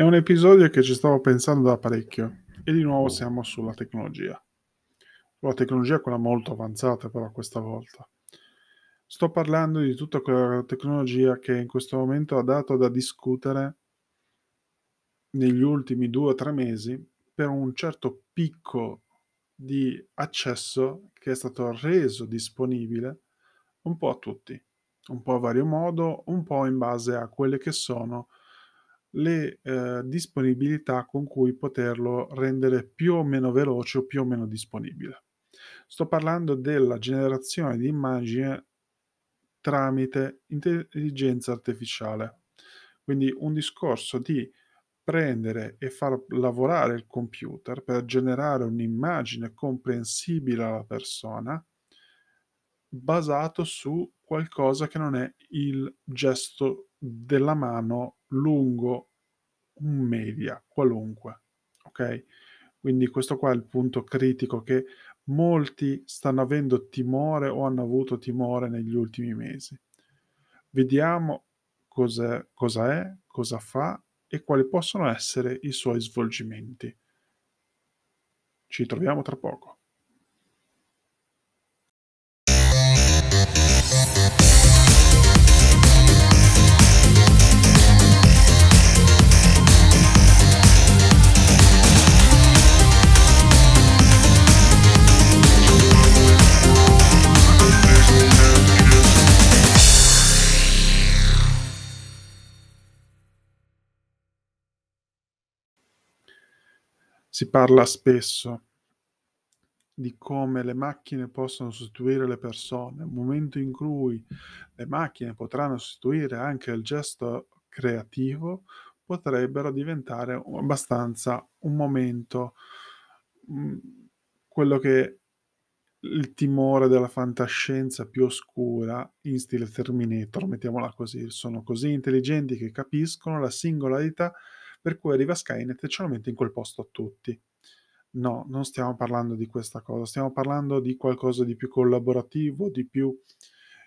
È un episodio che ci stavo pensando da parecchio e di nuovo siamo sulla tecnologia. Sulla tecnologia quella molto avanzata però questa volta. Sto parlando di tutta quella tecnologia che in questo momento ha dato da discutere negli ultimi due o tre mesi per un certo picco di accesso che è stato reso disponibile un po' a tutti, un po' a vario modo, un po' in base a quelle che sono le eh, disponibilità con cui poterlo rendere più o meno veloce o più o meno disponibile. Sto parlando della generazione di immagini tramite intelligenza artificiale. Quindi un discorso di prendere e far lavorare il computer per generare un'immagine comprensibile alla persona basato su qualcosa che non è il gesto della mano lungo un media qualunque. Ok? Quindi questo qua è il punto critico che molti stanno avendo timore o hanno avuto timore negli ultimi mesi. Vediamo cosa è, cosa fa e quali possono essere i suoi svolgimenti. Ci troviamo tra poco. Si parla spesso di come le macchine possono sostituire le persone, un momento in cui le macchine potranno sostituire anche il gesto creativo, potrebbero diventare abbastanza un momento, mh, quello che il timore della fantascienza più oscura in stile Terminator, mettiamola così, sono così intelligenti che capiscono la singolarità per cui arriva Skynet e ce lo mette in quel posto a tutti. No, non stiamo parlando di questa cosa, stiamo parlando di qualcosa di più collaborativo, di più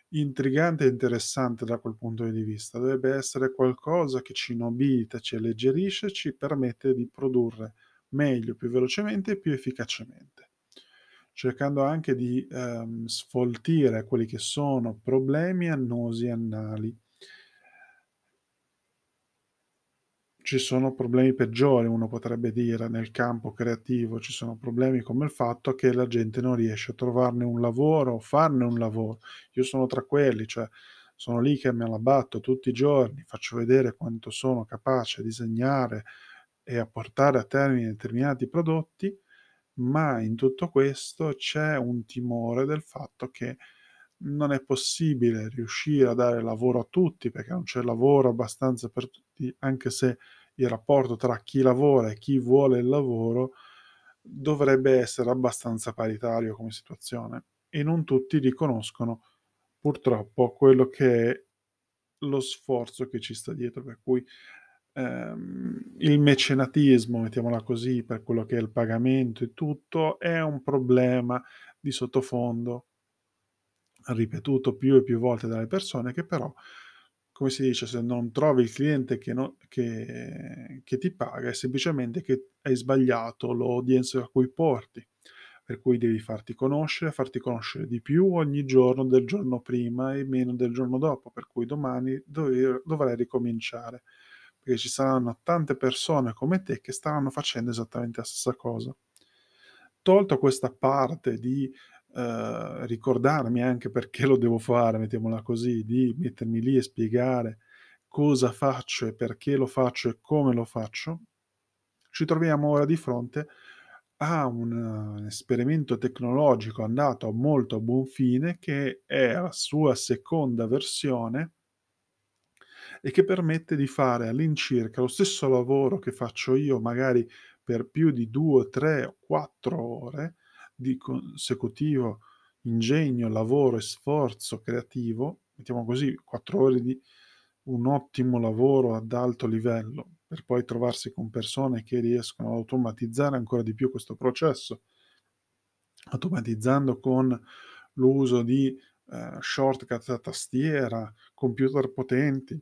intrigante e interessante da quel punto di vista. Dovrebbe essere qualcosa che ci nobilita, ci alleggerisce, ci permette di produrre meglio, più velocemente e più efficacemente cercando anche di ehm, sfoltire quelli che sono problemi annosi annali. Ci sono problemi peggiori, uno potrebbe dire, nel campo creativo, ci sono problemi come il fatto che la gente non riesce a trovarne un lavoro farne un lavoro. Io sono tra quelli, cioè sono lì che me la batto tutti i giorni, faccio vedere quanto sono capace a disegnare e a portare a termine determinati prodotti, ma in tutto questo c'è un timore del fatto che non è possibile riuscire a dare lavoro a tutti perché non c'è lavoro abbastanza per tutti, anche se il rapporto tra chi lavora e chi vuole il lavoro dovrebbe essere abbastanza paritario come situazione. E non tutti riconoscono purtroppo quello che è lo sforzo che ci sta dietro, per cui ehm, il mecenatismo, mettiamola così, per quello che è il pagamento e tutto, è un problema di sottofondo ripetuto più e più volte dalle persone che però, come si dice, se non trovi il cliente che, no, che, che ti paga è semplicemente che hai sbagliato l'audience a cui porti, per cui devi farti conoscere, farti conoscere di più ogni giorno del giorno prima e meno del giorno dopo, per cui domani dov- dovrai ricominciare, perché ci saranno tante persone come te che staranno facendo esattamente la stessa cosa. Tolto questa parte di eh, ricordarmi anche perché lo devo fare, mettiamola così, di mettermi lì e spiegare cosa faccio e perché lo faccio e come lo faccio, ci troviamo ora di fronte a un esperimento tecnologico andato molto a buon fine che è la sua seconda versione e che permette di fare all'incirca lo stesso lavoro che faccio io magari per più di due, tre, quattro ore, di consecutivo ingegno, lavoro e sforzo creativo, mettiamo così, quattro ore di un ottimo lavoro ad alto livello, per poi trovarsi con persone che riescono ad automatizzare ancora di più questo processo, automatizzando con l'uso di eh, shortcut a tastiera, computer potenti,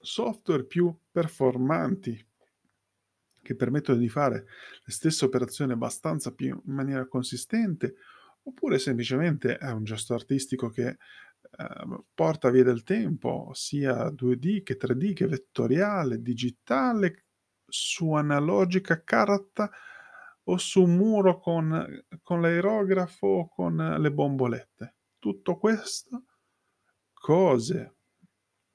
software più performanti che permettono di fare le stesse operazioni abbastanza più in maniera consistente, oppure semplicemente è un gesto artistico che eh, porta via del tempo, sia 2D che 3D che vettoriale, digitale, su analogica carta o su un muro con, con l'aerografo o con le bombolette. Tutto questo, cose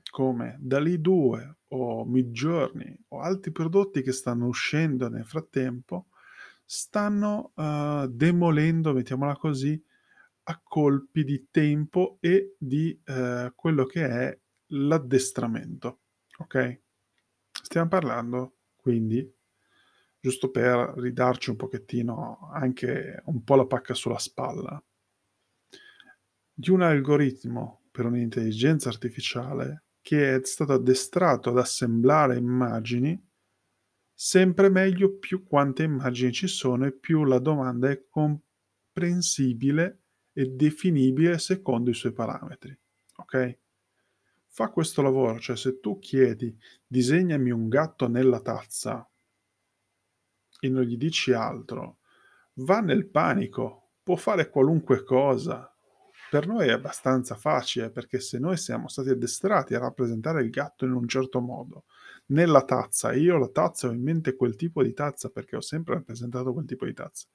come Dali 2 o Midjourney o altri prodotti che stanno uscendo nel frattempo, stanno uh, demolendo, mettiamola così, a colpi di tempo e di uh, quello che è l'addestramento. Ok? Stiamo parlando quindi, giusto per ridarci un pochettino anche un po' la pacca sulla spalla, di un algoritmo per un'intelligenza artificiale che è stato addestrato ad assemblare immagini sempre meglio più quante immagini ci sono e più la domanda è comprensibile e definibile secondo i suoi parametri. Ok? Fa questo lavoro, cioè se tu chiedi disegnami un gatto nella tazza e non gli dici altro, va nel panico, può fare qualunque cosa, per noi è abbastanza facile perché se noi siamo stati addestrati a rappresentare il gatto in un certo modo, nella tazza, io la tazza ho in mente quel tipo di tazza perché ho sempre rappresentato quel tipo di tazza.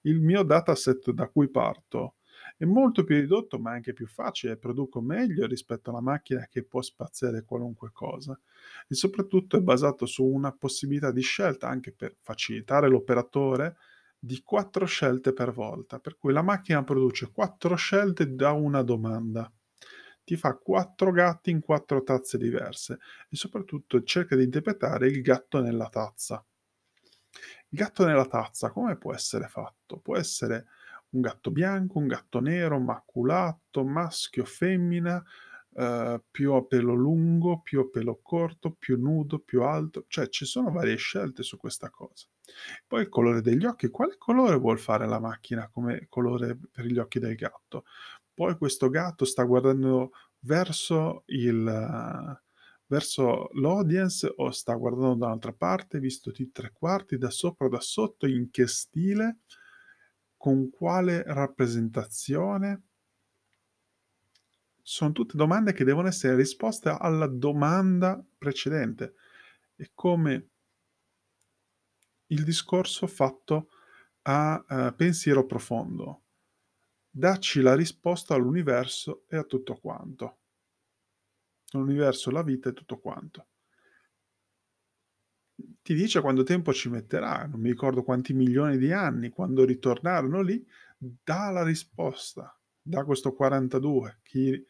Il mio dataset da cui parto è molto più ridotto ma anche più facile, produco meglio rispetto alla macchina che può spaziare qualunque cosa e soprattutto è basato su una possibilità di scelta anche per facilitare l'operatore di quattro scelte per volta, per cui la macchina produce quattro scelte da una domanda. Ti fa quattro gatti in quattro tazze diverse e soprattutto cerca di interpretare il gatto nella tazza. Il gatto nella tazza come può essere fatto? Può essere un gatto bianco, un gatto nero, maculato, maschio, femmina, eh, più a pelo lungo, più a pelo corto, più nudo, più alto, cioè ci sono varie scelte su questa cosa. Poi il colore degli occhi, quale colore vuol fare la macchina come colore per gli occhi del gatto? Poi questo gatto sta guardando verso il verso l'audience o sta guardando da un'altra parte, visto di tre quarti, da sopra da sotto, in che stile, con quale rappresentazione? Sono tutte domande che devono essere risposte alla domanda precedente. È come il discorso fatto a uh, pensiero profondo. Dacci la risposta all'universo e a tutto quanto. L'universo, la vita e tutto quanto. Ti dice quanto tempo ci metterà, non mi ricordo quanti milioni di anni, quando ritornarono lì, dà la risposta, da questo 42. Chi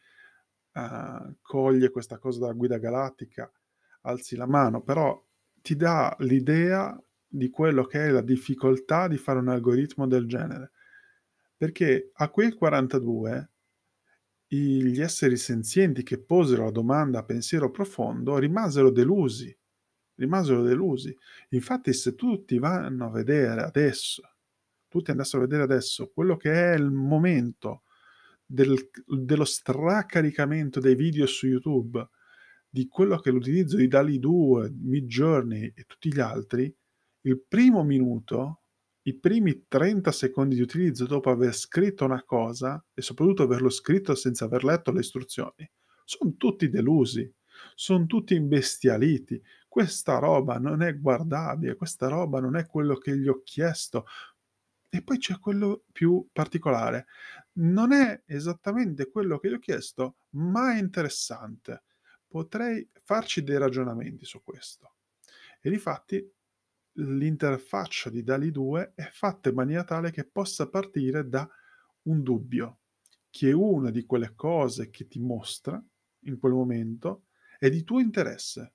uh, coglie questa cosa dalla guida galattica, alzi la mano, però ti dà l'idea di quello che è la difficoltà di fare un algoritmo del genere. Perché a quel 42 gli esseri senzienti che posero la domanda pensiero profondo rimasero delusi, rimasero delusi. Infatti se tutti vanno a vedere adesso, tutti andassero a vedere adesso quello che è il momento del, dello stracaricamento dei video su YouTube, di quello che è l'utilizzo di DALI 2, Midjourney e tutti gli altri, il primo minuto, i primi 30 secondi di utilizzo dopo aver scritto una cosa e soprattutto averlo scritto senza aver letto le istruzioni, sono tutti delusi, sono tutti imbestialiti. Questa roba non è guardabile, questa roba non è quello che gli ho chiesto. E poi c'è quello più particolare. Non è esattamente quello che gli ho chiesto, ma è interessante. Potrei farci dei ragionamenti su questo. E difatti l'interfaccia di DALI 2 è fatta in maniera tale che possa partire da un dubbio, che una di quelle cose che ti mostra in quel momento è di tuo interesse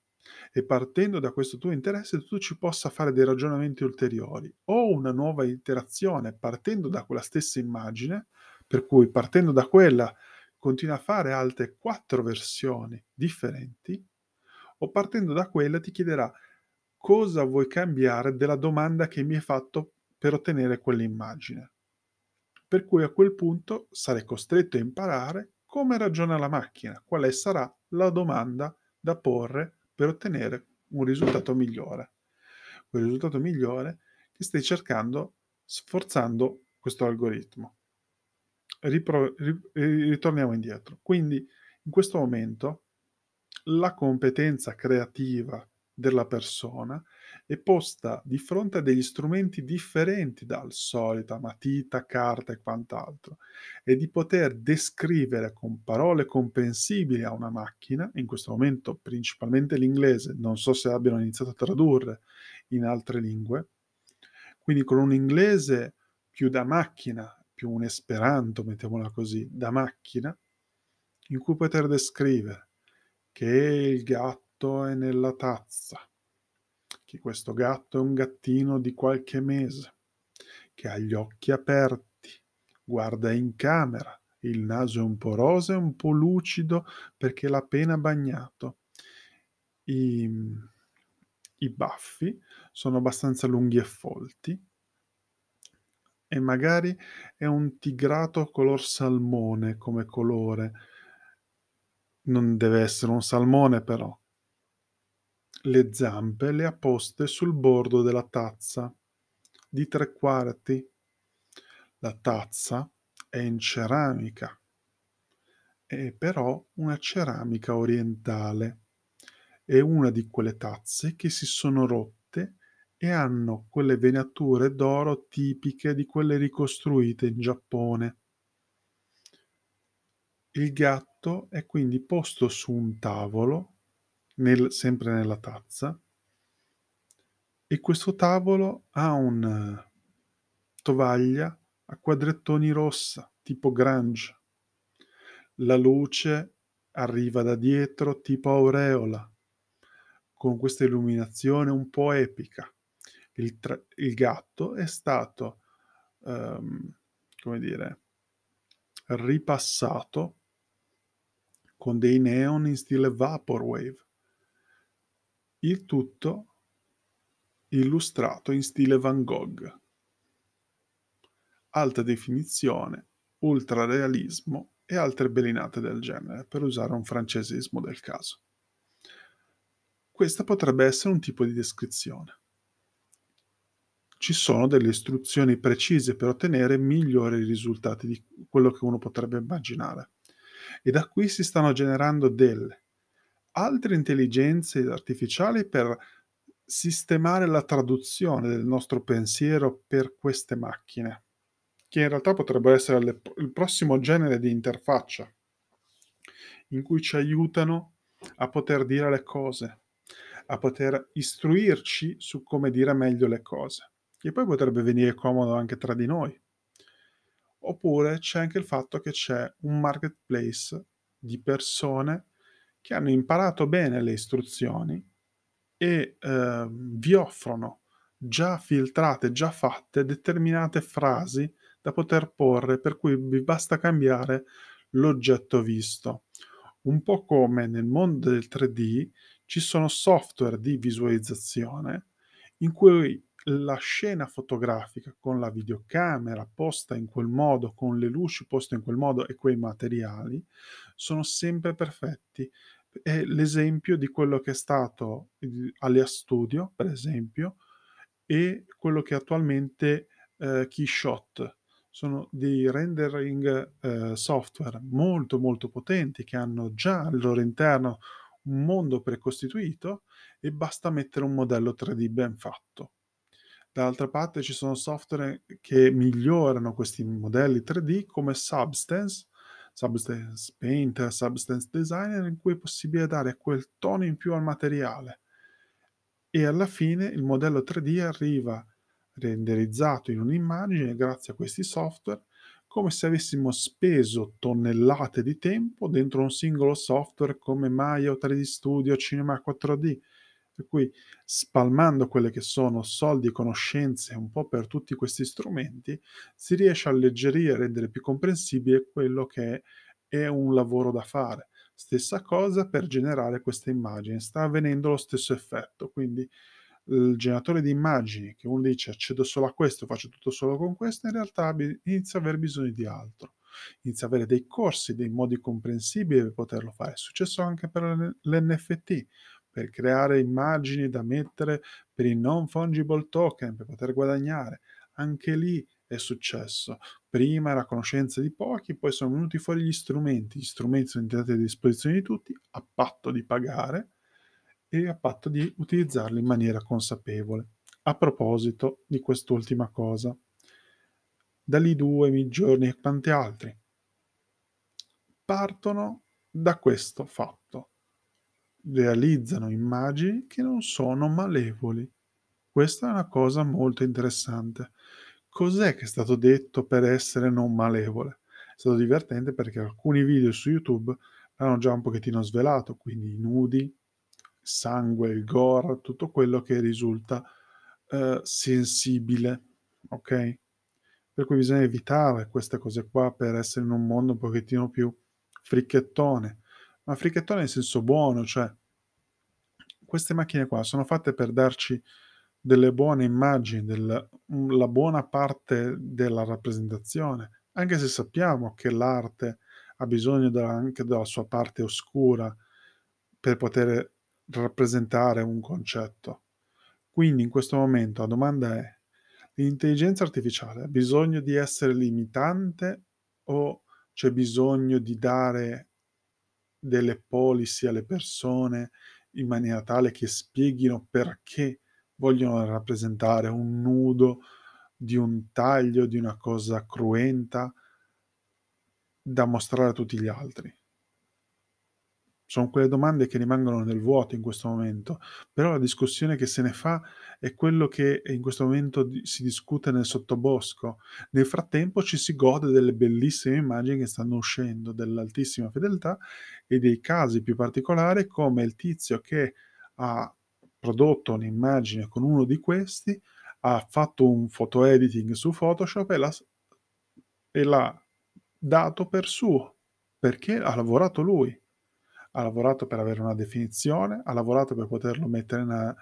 e partendo da questo tuo interesse tu ci possa fare dei ragionamenti ulteriori o una nuova interazione partendo da quella stessa immagine, per cui partendo da quella continua a fare altre quattro versioni differenti, o partendo da quella ti chiederà cosa vuoi cambiare della domanda che mi hai fatto per ottenere quell'immagine. Per cui a quel punto sarei costretto a imparare come ragiona la macchina, quale sarà la domanda da porre per ottenere un risultato migliore. quel risultato migliore che stai cercando sforzando questo algoritmo. Ripro- ri- ritorniamo indietro. Quindi in questo momento la competenza creativa della persona è posta di fronte a degli strumenti differenti dal solito, matita, carta e quant'altro, e di poter descrivere con parole comprensibili a una macchina, in questo momento principalmente l'inglese, non so se abbiano iniziato a tradurre in altre lingue, quindi con un inglese più da macchina, più un esperanto, mettiamola così, da macchina, in cui poter descrivere che il gatto è nella tazza, che questo gatto è un gattino di qualche mese, che ha gli occhi aperti, guarda in camera, il naso è un po' rosa e un po' lucido perché l'ha appena bagnato. I, I baffi sono abbastanza lunghi e folti e magari è un tigrato color salmone come colore. Non deve essere un salmone però. Le zampe le ha poste sul bordo della tazza, di tre quarti. La tazza è in ceramica, è però una ceramica orientale. È una di quelle tazze che si sono rotte e hanno quelle venature d'oro tipiche di quelle ricostruite in Giappone. Il gatto è quindi posto su un tavolo, nel, sempre nella tazza, e questo tavolo ha una tovaglia a quadrettoni rossa, tipo Grange. La luce arriva da dietro tipo aureola, con questa illuminazione un po' epica il, tra- il gatto è stato, um, come dire, ripassato con dei neon in stile Vaporwave. Il tutto illustrato in stile Van Gogh. Alta definizione, ultrarealismo e altre belinate del genere, per usare un francesismo del caso. Questa potrebbe essere un tipo di descrizione ci sono delle istruzioni precise per ottenere migliori risultati di quello che uno potrebbe immaginare. E da qui si stanno generando delle altre intelligenze artificiali per sistemare la traduzione del nostro pensiero per queste macchine, che in realtà potrebbero essere le, il prossimo genere di interfaccia, in cui ci aiutano a poter dire le cose, a poter istruirci su come dire meglio le cose che poi potrebbe venire comodo anche tra di noi. Oppure c'è anche il fatto che c'è un marketplace di persone che hanno imparato bene le istruzioni e eh, vi offrono già filtrate, già fatte determinate frasi da poter porre, per cui vi basta cambiare l'oggetto visto. Un po' come nel mondo del 3D ci sono software di visualizzazione in cui la scena fotografica con la videocamera posta in quel modo, con le luci poste in quel modo e quei materiali, sono sempre perfetti. È l'esempio di quello che è stato Alia Studio, per esempio, e quello che attualmente eh, Keyshot. Sono dei rendering eh, software molto molto potenti che hanno già al loro interno un mondo precostituito e basta mettere un modello 3D ben fatto. Dall'altra parte ci sono software che migliorano questi modelli 3D come Substance, Substance Painter, Substance Designer, in cui è possibile dare quel tono in più al materiale. E alla fine il modello 3D arriva renderizzato in un'immagine grazie a questi software come se avessimo speso tonnellate di tempo dentro un singolo software come Maya o 3D Studio Cinema 4D per cui spalmando quelle che sono soldi e conoscenze un po' per tutti questi strumenti, si riesce a alleggerire e rendere più comprensibile quello che è un lavoro da fare. Stessa cosa per generare queste immagini, sta avvenendo lo stesso effetto, quindi il generatore di immagini che uno dice accedo solo a questo, faccio tutto solo con questo, in realtà inizia a aver bisogno di altro inizia a avere dei corsi, dei modi comprensibili per poterlo fare. È successo anche per l'NFT per creare immagini da mettere per i non fungible token, per poter guadagnare. Anche lì è successo. Prima era conoscenza di pochi, poi sono venuti fuori gli strumenti. Gli strumenti sono entrati a disposizione di tutti a patto di pagare e a patto di utilizzarli in maniera consapevole. A proposito di quest'ultima cosa, da lì due, Midjourney e quanti altri partono da questo fatto. Realizzano immagini che non sono malevoli. Questa è una cosa molto interessante. Cos'è che è stato detto per essere non malevole? È stato divertente perché alcuni video su YouTube l'hanno già un pochettino svelato, quindi i nudi, sangue, il gore, tutto quello che risulta eh, sensibile, ok? Per cui bisogna evitare queste cose qua per essere in un mondo un pochettino più fricchettone, ma fricchettone in senso buono, cioè queste macchine qua sono fatte per darci delle buone immagini, del, la buona parte della rappresentazione, anche se sappiamo che l'arte ha bisogno della, anche della sua parte oscura per poter rappresentare un concetto. Quindi in questo momento la domanda è, l'intelligenza artificiale ha bisogno di essere limitante o c'è bisogno di dare delle policy alle persone in maniera tale che spieghino perché vogliono rappresentare un nudo di un taglio, di una cosa cruenta da mostrare a tutti gli altri. Sono quelle domande che rimangono nel vuoto in questo momento, però la discussione che se ne fa è quello che in questo momento si discute nel sottobosco. Nel frattempo ci si gode delle bellissime immagini che stanno uscendo, dell'altissima fedeltà e dei casi più particolari come il tizio che ha prodotto un'immagine con uno di questi, ha fatto un photo editing su Photoshop e l'ha, e l'ha dato per suo, perché ha lavorato lui ha lavorato per avere una definizione, ha lavorato per poterlo mettere nella,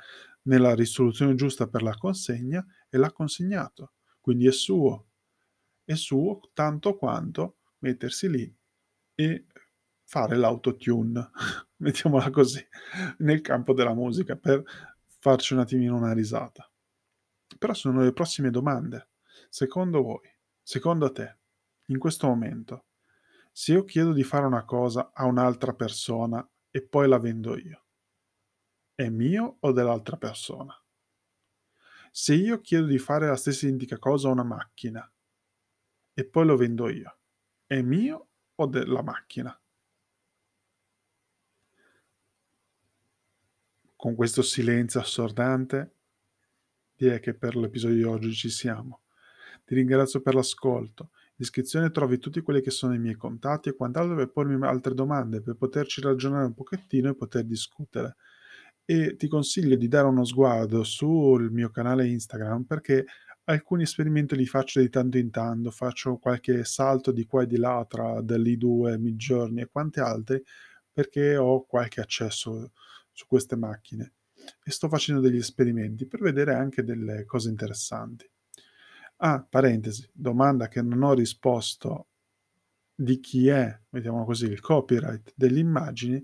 nella risoluzione giusta per la consegna e l'ha consegnato. Quindi è suo. È suo tanto quanto mettersi lì e fare l'autotune, mettiamola così, nel campo della musica per farci un attimino una risata. Però sono le prossime domande. Secondo voi, secondo te, in questo momento, se io chiedo di fare una cosa a un'altra persona e poi la vendo io, è mio o dell'altra persona? Se io chiedo di fare la stessa identica cosa a una macchina e poi lo vendo io, è mio o della macchina? Con questo silenzio assordante, direi che per l'episodio di oggi ci siamo. Ti ringrazio per l'ascolto descrizione trovi tutti quelli che sono i miei contatti e quant'altro per pormi altre domande, per poterci ragionare un pochettino e poter discutere. E ti consiglio di dare uno sguardo sul mio canale Instagram perché alcuni esperimenti li faccio di tanto in tanto, faccio qualche salto di qua e di là tra dell'i2, Midjourney e quanti altri perché ho qualche accesso su queste macchine e sto facendo degli esperimenti per vedere anche delle cose interessanti. Ah, parentesi, domanda che non ho risposto di chi è, mettiamo così, il copyright delle immagini,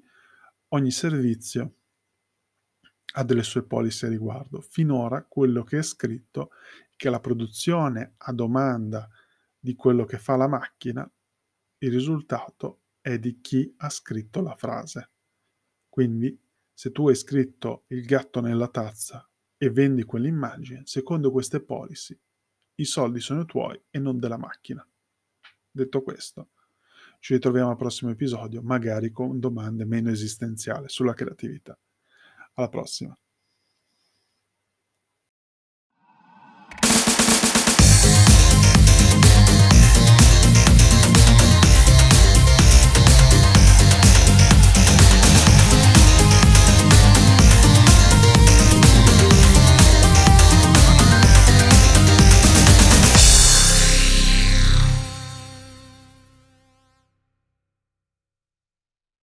ogni servizio ha delle sue policy a riguardo. Finora quello che è scritto è che la produzione a domanda di quello che fa la macchina, il risultato è di chi ha scritto la frase. Quindi se tu hai scritto il gatto nella tazza e vendi quell'immagine, secondo queste policy i soldi sono tuoi e non della macchina. Detto questo, ci ritroviamo al prossimo episodio, magari con domande meno esistenziali sulla creatività. Alla prossima.